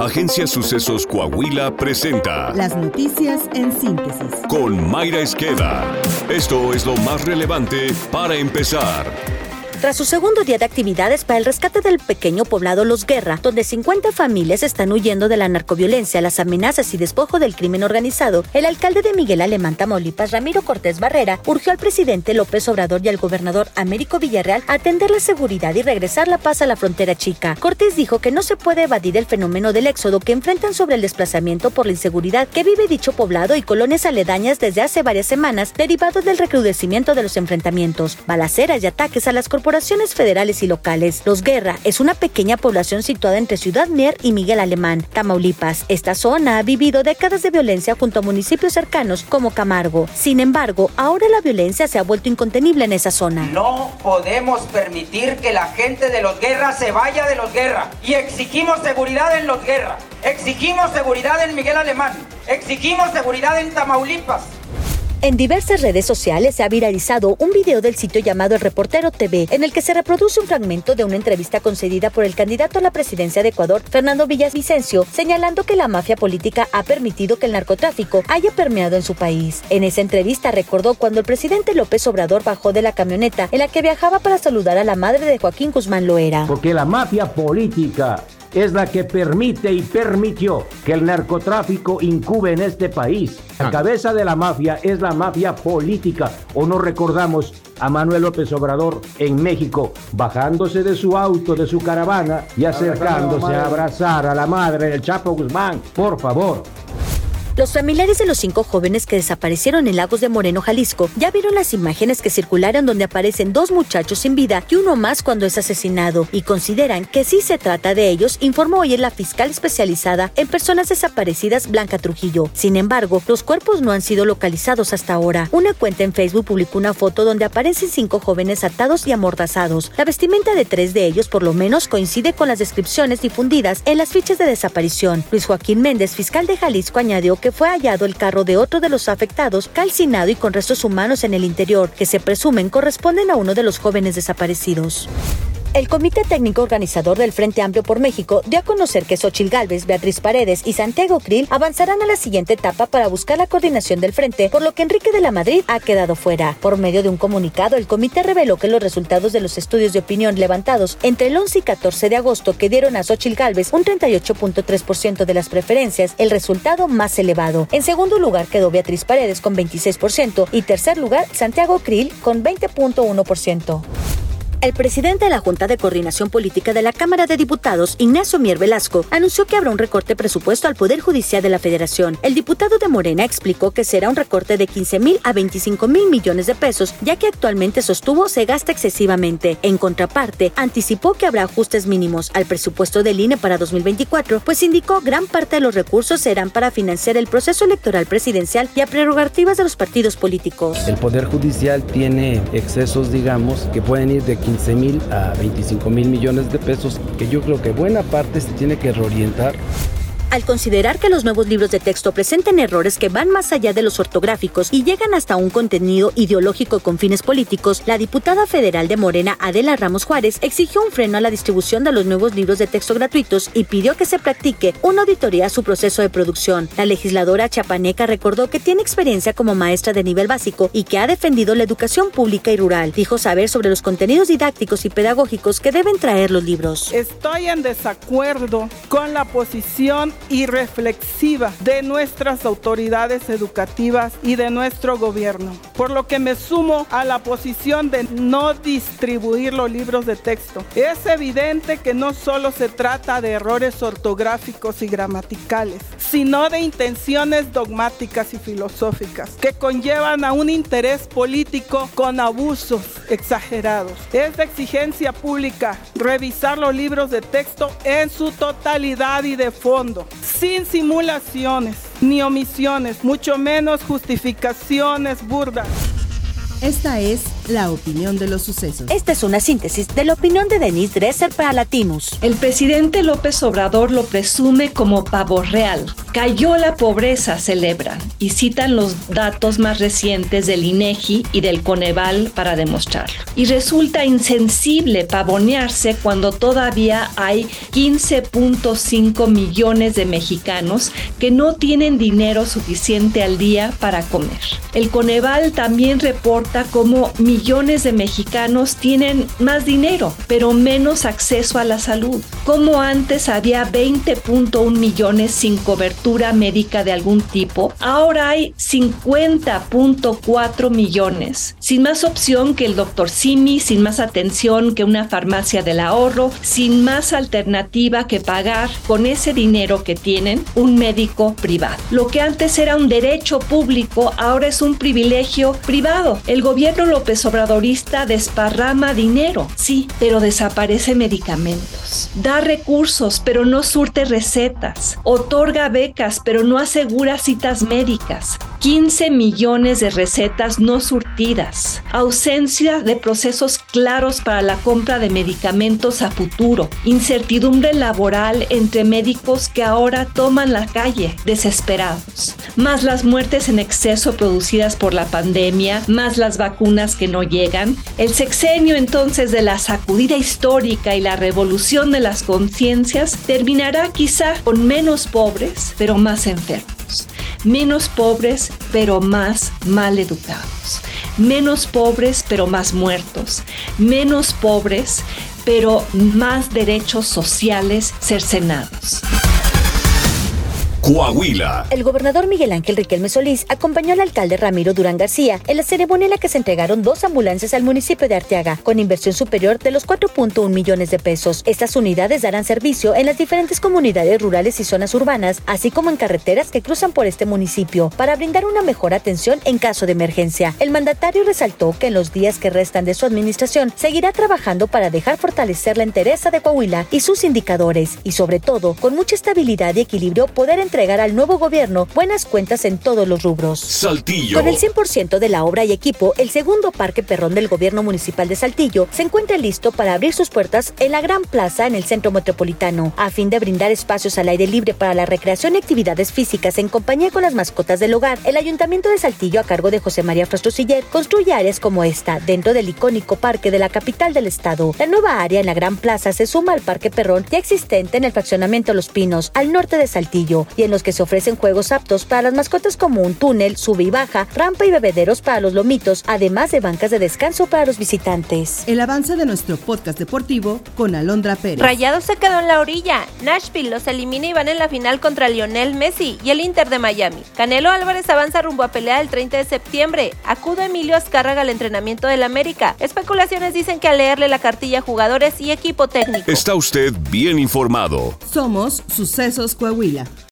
Agencia Sucesos Coahuila presenta Las noticias en síntesis. con Mayra Esqueda. Esto es lo más relevante para empezar. Tras su segundo día de actividades para el rescate del pequeño poblado Los Guerra, donde 50 familias están huyendo de la narcoviolencia, las amenazas y despojo del crimen organizado, el alcalde de Miguel Alemán, Tamaulipas, Ramiro Cortés Barrera, urgió al presidente López Obrador y al gobernador Américo Villarreal a atender la seguridad y regresar la paz a la frontera chica. Cortés dijo que no se puede evadir el fenómeno del éxodo que enfrentan sobre el desplazamiento por la inseguridad que vive dicho poblado y colonias aledañas desde hace varias semanas, derivado del recrudecimiento de los enfrentamientos, balaceras y ataques a las corporaciones federales y locales. Los Guerra es una pequeña población situada entre Ciudad Mier y Miguel Alemán, Tamaulipas. Esta zona ha vivido décadas de violencia junto a municipios cercanos como Camargo. Sin embargo, ahora la violencia se ha vuelto incontenible en esa zona. No podemos permitir que la gente de los guerras se vaya de los guerras. Y exigimos seguridad en los guerras. Exigimos seguridad en Miguel Alemán. Exigimos seguridad en Tamaulipas. En diversas redes sociales se ha viralizado un video del sitio llamado El Reportero TV, en el que se reproduce un fragmento de una entrevista concedida por el candidato a la presidencia de Ecuador, Fernando Villavicencio, señalando que la mafia política ha permitido que el narcotráfico haya permeado en su país. En esa entrevista recordó cuando el presidente López Obrador bajó de la camioneta en la que viajaba para saludar a la madre de Joaquín Guzmán Loera. Porque la mafia política es la que permite y permitió que el narcotráfico incube en este país. La cabeza de la mafia es la mafia política. ¿O no recordamos a Manuel López Obrador en México bajándose de su auto, de su caravana y acercándose a abrazar a la madre del Chapo Guzmán? Por favor. Los familiares de los cinco jóvenes que desaparecieron en Lagos de Moreno, Jalisco, ya vieron las imágenes que circularon donde aparecen dos muchachos sin vida y uno más cuando es asesinado y consideran que sí se trata de ellos, informó hoy la fiscal especializada en personas desaparecidas Blanca Trujillo. Sin embargo, los cuerpos no han sido localizados hasta ahora. Una cuenta en Facebook publicó una foto donde aparecen cinco jóvenes atados y amordazados. La vestimenta de tres de ellos por lo menos coincide con las descripciones difundidas en las fichas de desaparición. Luis Joaquín Méndez, fiscal de Jalisco, añadió que fue hallado el carro de otro de los afectados, calcinado y con restos humanos en el interior, que se presumen corresponden a uno de los jóvenes desaparecidos. El Comité Técnico Organizador del Frente Amplio por México dio a conocer que Xochil Gálvez, Beatriz Paredes y Santiago Krill avanzarán a la siguiente etapa para buscar la coordinación del frente, por lo que Enrique de la Madrid ha quedado fuera. Por medio de un comunicado, el comité reveló que los resultados de los estudios de opinión levantados entre el 11 y 14 de agosto que dieron a Xochil Gálvez un 38.3% de las preferencias, el resultado más elevado. En segundo lugar quedó Beatriz Paredes con 26% y tercer lugar Santiago Krill con 20.1%. El presidente de la Junta de Coordinación Política de la Cámara de Diputados, Ignacio Mier Velasco, anunció que habrá un recorte presupuesto al Poder Judicial de la Federación. El diputado de Morena explicó que será un recorte de 15 mil a 25 mil millones de pesos, ya que actualmente sostuvo se gasta excesivamente. En contraparte, anticipó que habrá ajustes mínimos al presupuesto del INE para 2024, pues indicó gran parte de los recursos serán para financiar el proceso electoral presidencial y a prerrogativas de los partidos políticos. El Poder Judicial tiene excesos, digamos, que pueden ir de 15 mil a 25 mil millones de pesos, que yo creo que buena parte se tiene que reorientar al considerar que los nuevos libros de texto presenten errores que van más allá de los ortográficos y llegan hasta un contenido ideológico con fines políticos, la diputada federal de Morena, Adela Ramos Juárez, exigió un freno a la distribución de los nuevos libros de texto gratuitos y pidió que se practique una auditoría a su proceso de producción. La legisladora chapaneca recordó que tiene experiencia como maestra de nivel básico y que ha defendido la educación pública y rural. Dijo saber sobre los contenidos didácticos y pedagógicos que deben traer los libros. Estoy en desacuerdo con la posición y reflexiva de nuestras autoridades educativas y de nuestro gobierno, por lo que me sumo a la posición de no distribuir los libros de texto. Es evidente que no solo se trata de errores ortográficos y gramaticales, sino de intenciones dogmáticas y filosóficas que conllevan a un interés político con abusos exagerados. Es de exigencia pública revisar los libros de texto en su totalidad y de fondo sin simulaciones ni omisiones, mucho menos justificaciones burdas. Esta es la opinión de los sucesos. Esta es una síntesis de la opinión de Denise Dresser para Latinos. El presidente López Obrador lo presume como pavo real. Cayó la pobreza, celebran, y citan los datos más recientes del INEGI y del Coneval para demostrarlo. Y resulta insensible pavonearse cuando todavía hay 15.5 millones de mexicanos que no tienen dinero suficiente al día para comer. El Coneval también reporta cómo millones de mexicanos tienen más dinero, pero menos acceso a la salud. Como antes había 20.1 millones sin cobertura médica de algún tipo, ahora hay 50.4 millones, sin más opción que el doctor Simi, sin más atención que una farmacia del ahorro, sin más alternativa que pagar con ese dinero que tienen un médico privado. Lo que antes era un derecho público, ahora es un privilegio privado. El gobierno López Obradorista desparrama dinero, sí, pero desaparece medicamentos. Da recursos, pero no surte recetas. Otorga becas, pero no asegura citas médicas. 15 millones de recetas no surtidas, ausencia de procesos claros para la compra de medicamentos a futuro, incertidumbre laboral entre médicos que ahora toman la calle desesperados, más las muertes en exceso producidas por la pandemia, más las vacunas que no llegan, el sexenio entonces de la sacudida histórica y la revolución de las conciencias terminará quizá con menos pobres, pero más enfermos menos pobres pero más mal educados, menos pobres pero más muertos, menos pobres pero más derechos sociales cercenados. Coahuila. El gobernador Miguel Ángel Riquelme Solís acompañó al alcalde Ramiro Durán García en la ceremonia en la que se entregaron dos ambulancias al municipio de Arteaga, con inversión superior de los 4.1 millones de pesos. Estas unidades darán servicio en las diferentes comunidades rurales y zonas urbanas, así como en carreteras que cruzan por este municipio, para brindar una mejor atención en caso de emergencia. El mandatario resaltó que en los días que restan de su administración seguirá trabajando para dejar fortalecer la entereza de Coahuila y sus indicadores, y sobre todo, con mucha estabilidad y equilibrio, poder entregar al nuevo gobierno buenas cuentas en todos los rubros. Saltillo. Con el 100% de la obra y equipo, el segundo Parque Perrón del Gobierno Municipal de Saltillo se encuentra listo para abrir sus puertas en la Gran Plaza en el Centro Metropolitano, a fin de brindar espacios al aire libre para la recreación y actividades físicas en compañía con las mascotas del hogar. El Ayuntamiento de Saltillo, a cargo de José María Frastrosiller, construye áreas como esta dentro del icónico parque de la capital del estado. La nueva área en la Gran Plaza se suma al Parque Perrón ya existente en el fraccionamiento Los Pinos, al norte de Saltillo, y en los que se ofrecen juegos aptos para las mascotas como un túnel, sube y baja, rampa y bebederos para los lomitos, además de bancas de descanso para los visitantes. El avance de nuestro podcast deportivo con Alondra Pérez. Rayado se quedó en la orilla. Nashville los elimina y van en la final contra Lionel Messi y el Inter de Miami. Canelo Álvarez avanza rumbo a pelea el 30 de septiembre. Acude Emilio Azcárraga al entrenamiento del América. Especulaciones dicen que al leerle la cartilla jugadores y equipo técnico. Está usted bien informado. Somos Sucesos Coahuila.